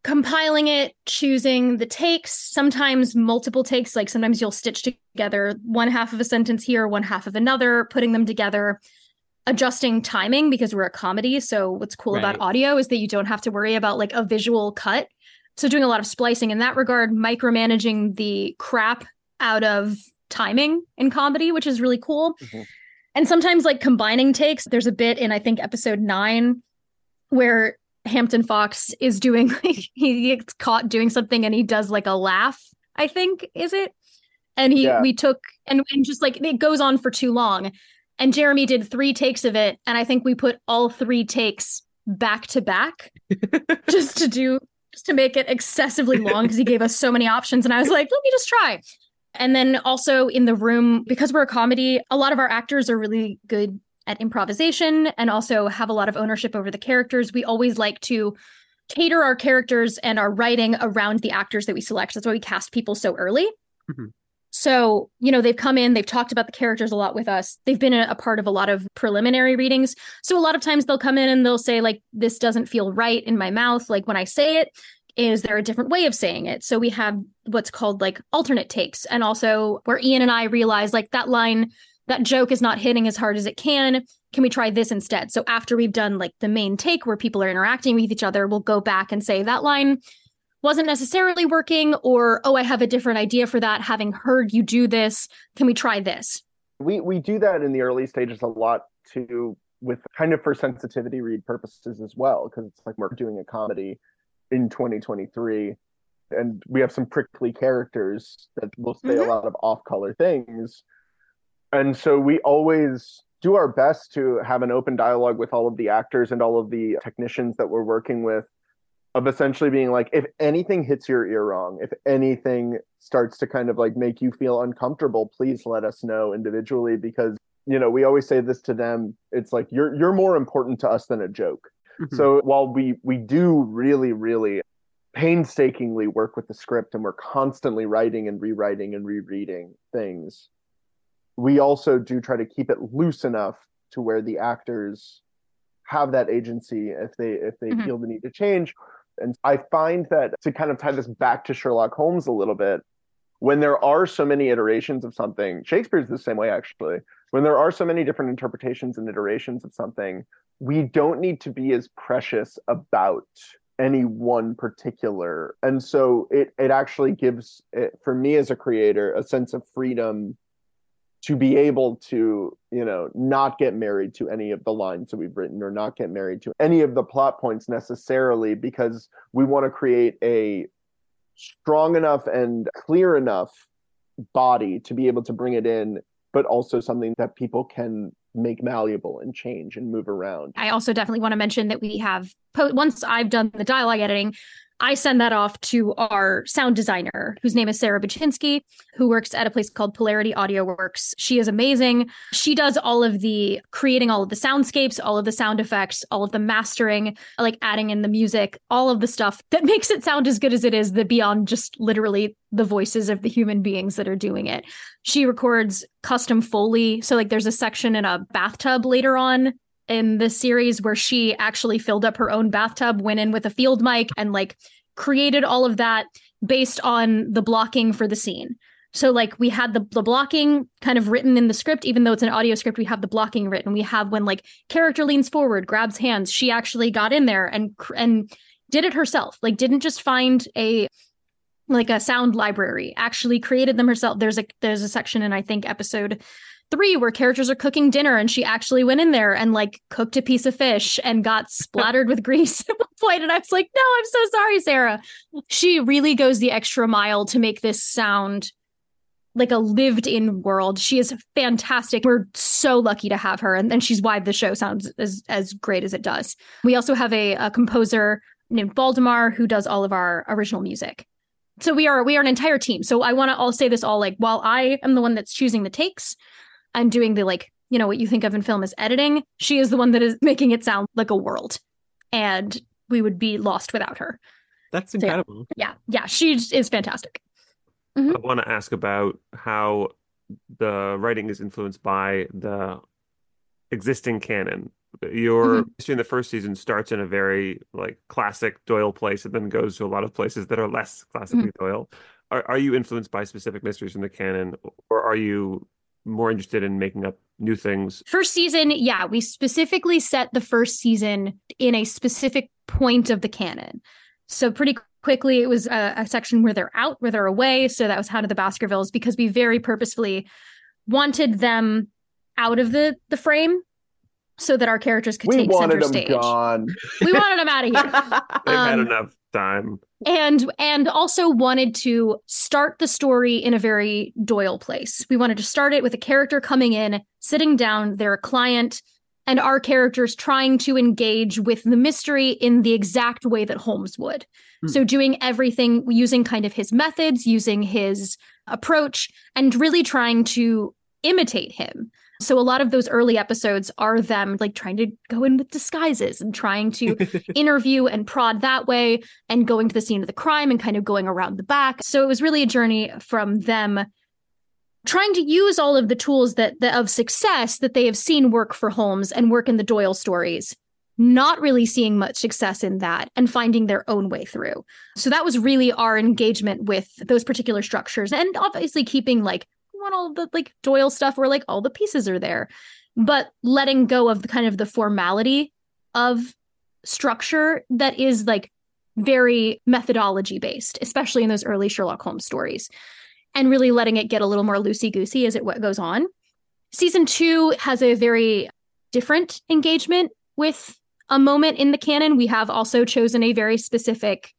compiling it, choosing the takes, sometimes multiple takes. Like sometimes you'll stitch together one half of a sentence here, one half of another, putting them together, adjusting timing because we're a comedy. So what's cool Right. about audio is that you don't have to worry about like a visual cut. So doing a lot of splicing in that regard, micromanaging the crap out of timing in comedy, which is really cool. Mhm. And sometimes like combining takes. There's a bit in I think episode nine where Hampton Fawx is doing like he gets caught doing something and he does like a laugh, I think, is it? And he Yeah. we took and, and just like it goes on for too long. And Jeremy did three takes of it, and I think we put all three takes back to back just to do just to make it excessively long because he gave us so many options. And I was like, let me just try. And then also in the room, because we're a comedy, a lot of our actors are really good at improvisation and also have a lot of ownership over the characters. We always like to cater our characters and our writing around the actors that we select. That's why we cast people so early. Mhm. So, you know, they've come in, they've talked about the characters a lot with us. They've been a, a part of a lot of preliminary readings. So, a lot of times they'll come in and they'll say, like, this doesn't feel right in my mouth. Like, when I say it, is there a different way of saying it? So, we have what's called like alternate takes. And also, where Ian and I realize, like, that line, that joke is not hitting as hard as it can. Can we try this instead? So, after we've done like the main take where people are interacting with each other, we'll go back and say, that line wasn't necessarily working, or, oh, I have a different idea for that. Having heard you do this, can we try this? we we do that in the early stages a lot too with kind of for sensitivity read purposes as well because it's like we're doing a comedy in 2023 and we have some prickly characters that will say Mhm. a lot of off-color things and so we always do our best to have an open dialogue with all of the actors and all of the technicians that we're working with of essentially being like if anything hits your ear wrong if anything starts to kind of like make you feel uncomfortable please let us know individually because you know we always say this to them it's like you're you're more important to us than a joke Mhm. so while we we do really really painstakingly work with the script and we're constantly writing and rewriting and rereading things we also do try to keep it loose enough to where the actors have that agency if they if they Mhm. feel the need to change and i find that to kind of tie this back to sherlock holmes a little bit when there are so many iterations of something shakespeare's the same way actually. When there are so many different interpretations and iterations of something we don't need to be as precious about any one particular. And so it it actually gives it for me as a creator a sense of freedom to be able to you know not get married to any of the lines that we've written or not get married to any of the plot points necessarily because we want to create a strong enough and clear enough body to be able to bring it in but also something that people can make malleable and change and move around. I also definitely want to mention that we have po- once I've done the dialogue editing, I send that off to our sound designer, whose name is Sarah Baczynski, who works at a place called Polarity Audio Works. She is amazing. She does all of the creating all of the soundscapes, all of the sound effects, all of the mastering, like adding in the music, all of the stuff that makes it sound as good as it is, the beyond just literally the voices of the human beings that are doing it. She records custom Foley. So, like, there's a section in a bathtub later on in the series where she actually filled up her own bathtub, went in with a field mic, and like created all of that based on the blocking for the scene. So, like, we had the, the blocking kind of written in the script, even though it's an audio script, we have the blocking written. We have when like character leans forward, grabs hands. She actually got in there and and did it herself. Like, didn't just find a like a sound library actually created them herself there's a there's a section in i think episode three where characters are cooking dinner and she actually went in there and like cooked a piece of fish and got splattered with grease at one point. and i was like no i'm so sorry sarah. She really goes the extra mile to make this sound like a lived in world. She is fantastic. We're so lucky to have her and, and she's why the show sounds as as great as it does. We also have a, a composer named Baldemar who does all of our original music. So we are we are an entire team. So i want to all say this all like while i am the one that's choosing the takes and doing the like you know what you think of in film as editing. She is the one that is making it sound like a world and we would be lost without her. That's incredible. yeah. Yeah. She is fantastic. I want to ask about how the writing is influenced by the existing canon. Your Mhm. history in the first season starts in a very like classic Doyle place and then goes to a lot of places that are less classically Doyle. Are are you influenced by specific mysteries in the canon, or are you more interested in making up new things? First season, yeah, we specifically set the first season in a specific point of the canon. So pretty quickly, it was a, a section where they're out, where they're away. So that was Hound of the Baskervilles because we very purposefully wanted them out of the the frame so that our characters could take some stage. we take wanted center them stage. gone. We wanted them out of here. They've had Um, enough time. and and also wanted to start the story in a very doyle place we wanted to start it with a character coming in sitting down they're a client and our characters trying to engage with the mystery in the exact way that holmes would Hmm. so doing everything using kind of his methods using his approach and really trying to imitate him so a lot of those early episodes are them like trying to go in with disguises and trying to interview and prod that way and going to the scene of the crime and kind of going around the back. So it was really a journey from them trying to use all of the tools that, that of success that they have seen work for Holmes and work in the Doyle stories. Not really seeing much success in that and finding their own way through. So that was really our engagement with those particular structures and obviously keeping like want all the like Doyle stuff where like all the pieces are there, but letting go of the kind of the formality of structure that is like very methodology based, especially in those early Sherlock Holmes stories, and really letting it get a little more loosey goosey as it what goes on. Season two has a very different engagement with a moment in the canon. We have also chosen a very specific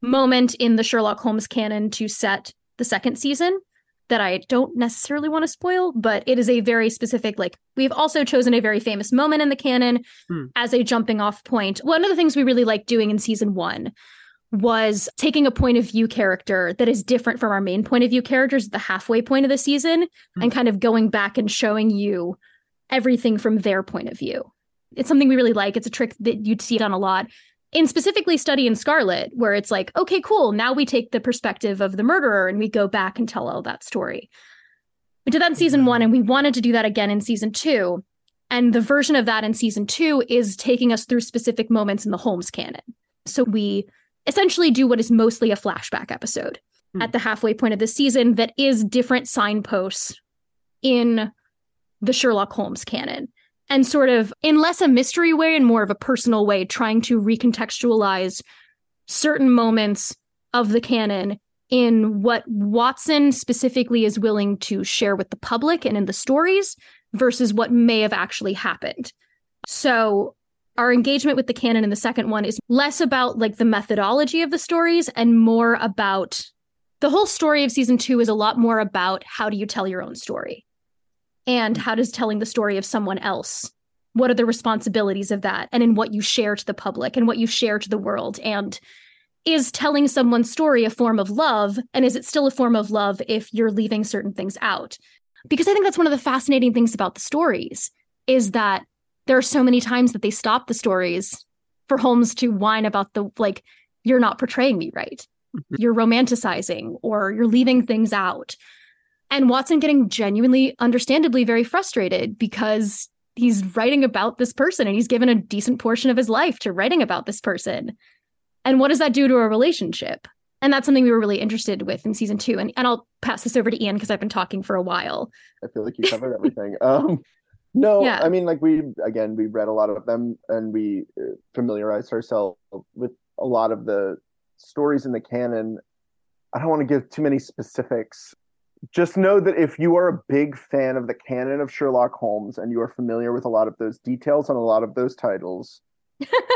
moment in the Sherlock Holmes canon to set the second season that I don't necessarily want to spoil, but it is a very specific, like, we've also chosen a very famous moment in the canon Hmm. as a jumping off point. One of the things we really like doing in season one was taking a point of view character that is different from our main point of view characters at the halfway point of the season Hmm. and kind of going back and showing you everything from their point of view. It's something we really like. It's a trick that you'd see done a lot in specifically Study in Scarlet, where it's like, okay, cool. Now we take the perspective of the murderer and we go back and tell all that story. We did that in season one, and we wanted to do that again in season two. And the version of that in season two is taking us through specific moments in the Holmes canon. So we essentially do what is mostly a flashback episode Hmm. at the halfway point of the season that is different signposts in the Sherlock Holmes canon and sort of in less a mystery way and more of a personal way, trying to recontextualize certain moments of the canon in what Watson specifically is willing to share with the public and in the stories versus what may have actually happened. So, our engagement with the canon in the second one is less about like the methodology of the stories and more about the whole story of season two is a lot more about how do you tell your own story and how does telling the story of someone else what are the responsibilities of that? And in what you share to the public and what you share to the world? And is telling someone's story a form of love? And is it still a form of love if you're leaving certain things out? Because i think that's one of the fascinating things about the stories is that there are so many times that they stop the stories for holmes to whine about the like you're not portraying me right. Mm-hmm. You're romanticizing or you're leaving things out and watson getting genuinely understandably very frustrated because he's writing about this person and he's given a decent portion of his life to writing about this person. And what does that do to a relationship? And that's something we were really interested with in season two. And, and I'll pass this over to Ian because I've been talking for a while. I feel like you covered everything. Um, no, Yeah. I mean, like we again, we read a lot of them and we uh, familiarized ourselves with a lot of the stories in the canon. I don't want to give too many specifics. Just know that if you are a big fan of the canon of Sherlock Holmes and you are familiar with a lot of those details on a lot of those titles,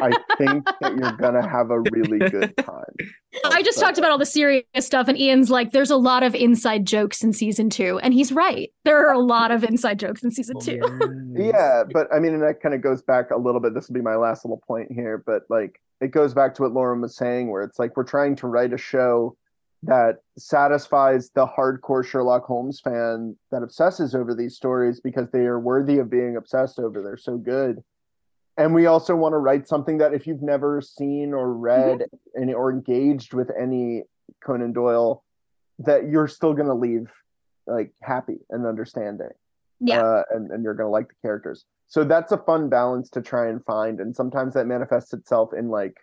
I think that you're gonna have a really good time. I just talked about all the serious stuff, and Ian's like, there's a lot of inside jokes in season two. And he's right. There are a lot of inside jokes in season two. Yeah, but I mean, and that kind of goes back a little bit. This will be my last little point here, but like it goes back to what Lauren was saying, where it's like we're trying to write a show that satisfies the hardcore Sherlock Holmes fan that obsesses over these stories because they are worthy of being obsessed over. They're so good. And we also want to write something that if you've never seen or read any or engaged with any Conan Doyle, that you're still going to leave like happy and understanding Yeah. uh, and, and you're going to like the characters. so that's a fun balance to try and find and sometimes that manifests itself in like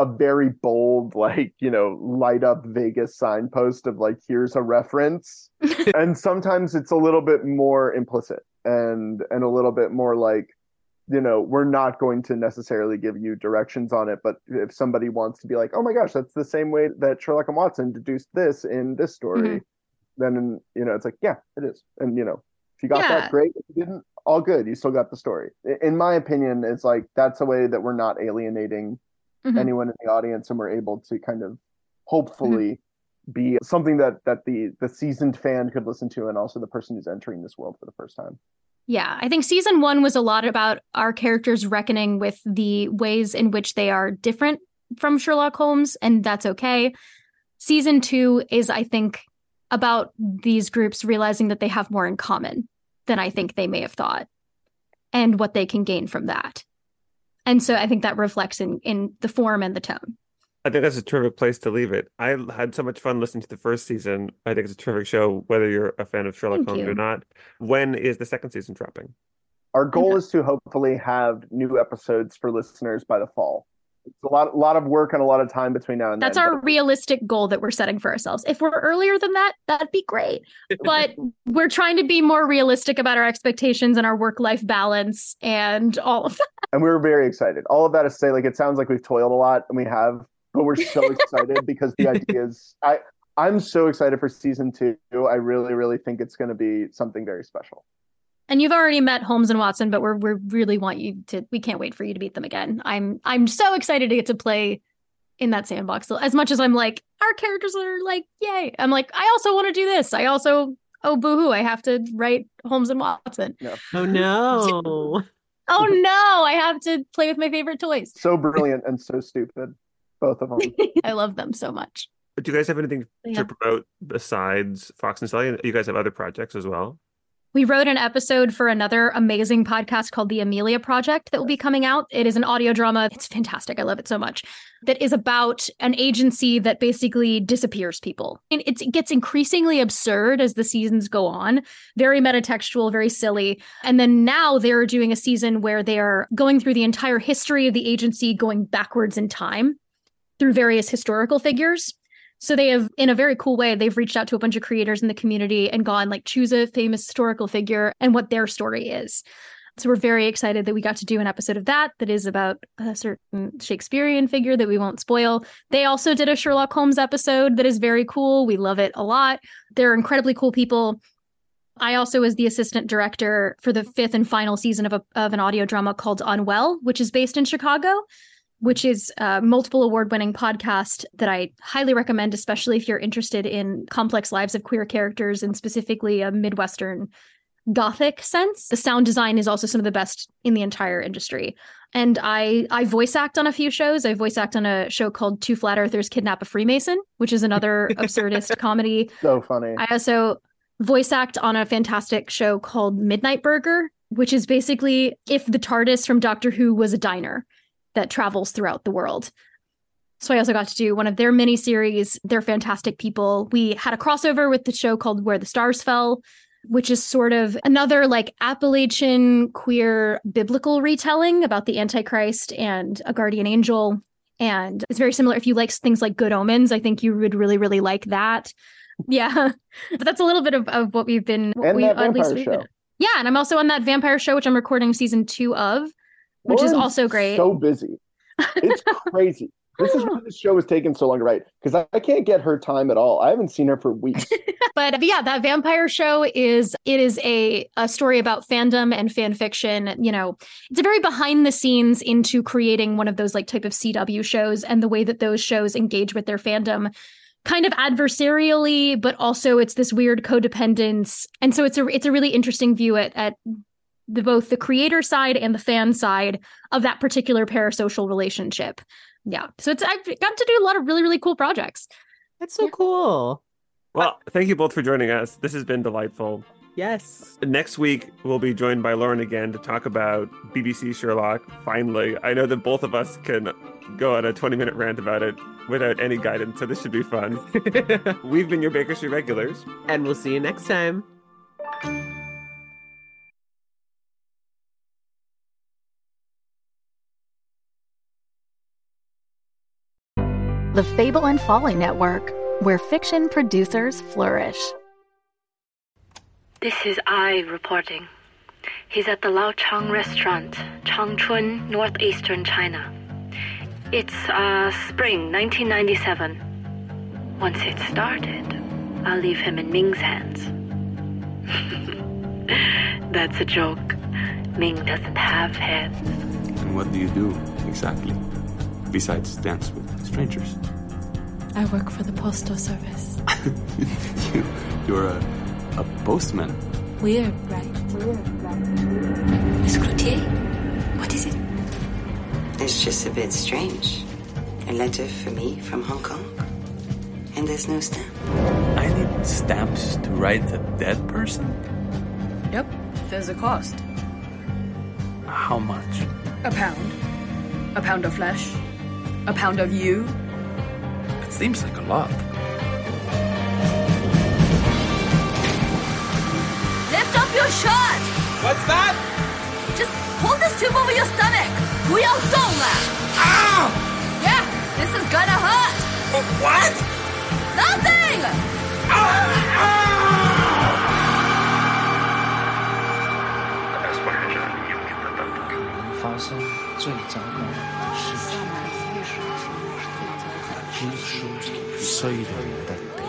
a very bold like you know light up vegas signpost of like here's a reference. And sometimes it's a little bit more implicit and and a little bit more like you know we're not going to necessarily give you directions on it but if somebody wants to be like oh my gosh that's the same way that sherlock and watson deduced this in this story Mhm. then you know it's like yeah it is. And you know if you got Yeah. that great. If you didn't all good. You still got the story. In my opinion it's like that's a way that we're not alienating Mhm. anyone in the audience and we're able to kind of hopefully be something that that the the seasoned fan could listen to and also the person who's entering this world for the first time Yeah, I think season one was a lot about our characters reckoning with the ways in which they are different from Sherlock Holmes, and that's okay. Season two is, I think, about these groups realizing that they have more in common than I think they may have thought and what they can gain from that. And so I think that reflects in in the form and the tone. I think that's a terrific place to leave it. I had so much fun listening to the first season. I think it's a terrific show, whether you're a fan of Sherlock Thank Holmes you. or not. When is the second season dropping? our goal Okay. is to hopefully have new episodes for listeners by the fall it's a lot a lot of work and a lot of time between now and That's then our but realistic goal that we're setting for ourselves. If we're earlier than that, that'd be great. But we're trying to be more realistic about our expectations and our work life balance and all of that. and we were very excited all of that is to say like it sounds like we've toiled a lot and we have but we're so excited because the ideas i i'm so excited for season two i really really think it's going to be something very special And you've already met Holmes and Watson, but we're we really want you to. We can't wait for you to meet them again. I'm I'm so excited to get to play in that sandbox. As much as I'm like, our characters are like, yay! I'm like, I also want to do this. I also, oh boohoo, I have to write Holmes and Watson. Oh no. Oh no, I have to play with my favorite toys. so brilliant and so stupid both of them I love them so much. Do you guys have anything Yeah. to promote besides Fawx and Stallion? You guys have other projects as well? We wrote an episode for another amazing podcast called The Amelia Project that will be coming out. It is an audio drama. It's fantastic. I love it so much. That is about an agency that basically disappears people. And it gets increasingly absurd as the seasons go on, very metatextual, very silly. And then now they're doing a season where they are going through the entire history of the agency, going backwards in time through various historical figures. So they have, in a very cool way, they've reached out to a bunch of creators in the community and gone like choose a famous historical figure and what their story is. So we're very excited that we got to do an episode of that that is about a certain Shakespearean figure that we won't spoil. They also did a Sherlock Holmes episode that is very cool. We love it a lot. They're incredibly cool people. I also was the assistant director for the fifth and final season of a, of an audio drama called Unwell, which is based in Chicago which is a multiple award winning podcast that I highly recommend, especially if you're interested in complex lives of queer characters and specifically a Midwestern gothic sense. The sound design is also some of the best in the entire industry. And I I voice act on a few shows. I voice act on a show called Two Flat Earthers Kidnap a Freemason, which is another absurdist comedy. so funny I also voice act on a fantastic show called Midnight Burger, which is basically if the TARDIS from Doctor Who was a diner that travels throughout the world. So I also got to do one of their mini series. They're fantastic people. We had a crossover with the show called Where the Stars Fell, which is sort of another like Appalachian queer biblical retelling about the Antichrist and a guardian angel. And it's very similar. If you like things like Good Omens, I think you would really, really like that. Yeah. but that's a little bit of, of what we've been we, that at least vampire we've show. been- Yeah, and I'm also on that vampire show, which I'm recording season two of, which is also great. so busy. It's crazy. This is why this show has taken so long to write because I, I can't get her time at all. I haven't seen her for weeks. But, but yeah, that vampire show is it is a a story about fandom and fan fiction. You know, it's a very behind the scenes into creating one of those like type of CW shows and the way that those shows engage with their fandom kind of adversarially but also it's this weird codependence. And so it's a it's a really interesting view at at the both the creator side and the fan side of that particular parasocial relationship yeah so it's i've got to do a lot of really really cool projects That's so cool. Well, thank you both for joining us. This has been delightful. Yes. Next week, we'll be joined by Lauren again to talk about BBC Sherlock. Finally, I know that both of us can go on a 20 minute rant about it without any guidance, so this should be fun. We've been your Baker Street regulars. and we'll see you next time. The Fable and Folly Network, where fiction producers flourish. This is I reporting. He's at the Lao Chang restaurant, Changchun, northeastern China. It's uh, spring 1997. Once it's started, I'll leave him in Ming's hands. That's a joke. Ming doesn't have hands. And what do you do exactly? Besides dance with strangers? I work for the postal service. you, you're a, a postman. Weird, right? Weird, right? Miss Cloutier, what is it? It's just a bit strange. A letter for me from Hong Kong. And there's no stamp. I need stamps to write a dead person? Yep, there's a cost. How much? A pound. A pound of flesh. A pound of you. It seems like a lot. Lift up your shirt! What's that? Just hold this tube over your stomach! 不要动了! Ow! Yeah, this is gonna hurt! What? Nothing! Ah! 发生最糟糕的事 情，衰人的地，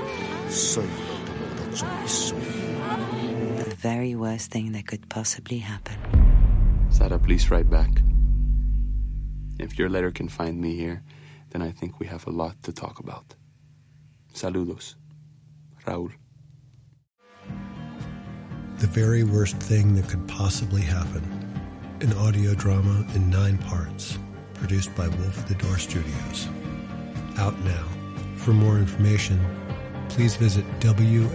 衰到最衰。 The very worst thing that could possibly happen. Sada, please write back. If your letter can find me here, then I think we have a lot to talk about. Saludos. Raúl. The very worst thing that could possibly happen. An audio drama in nine parts, produced by Wolf at the Door Studios. Out now. For more information, please visit WLFDR.com.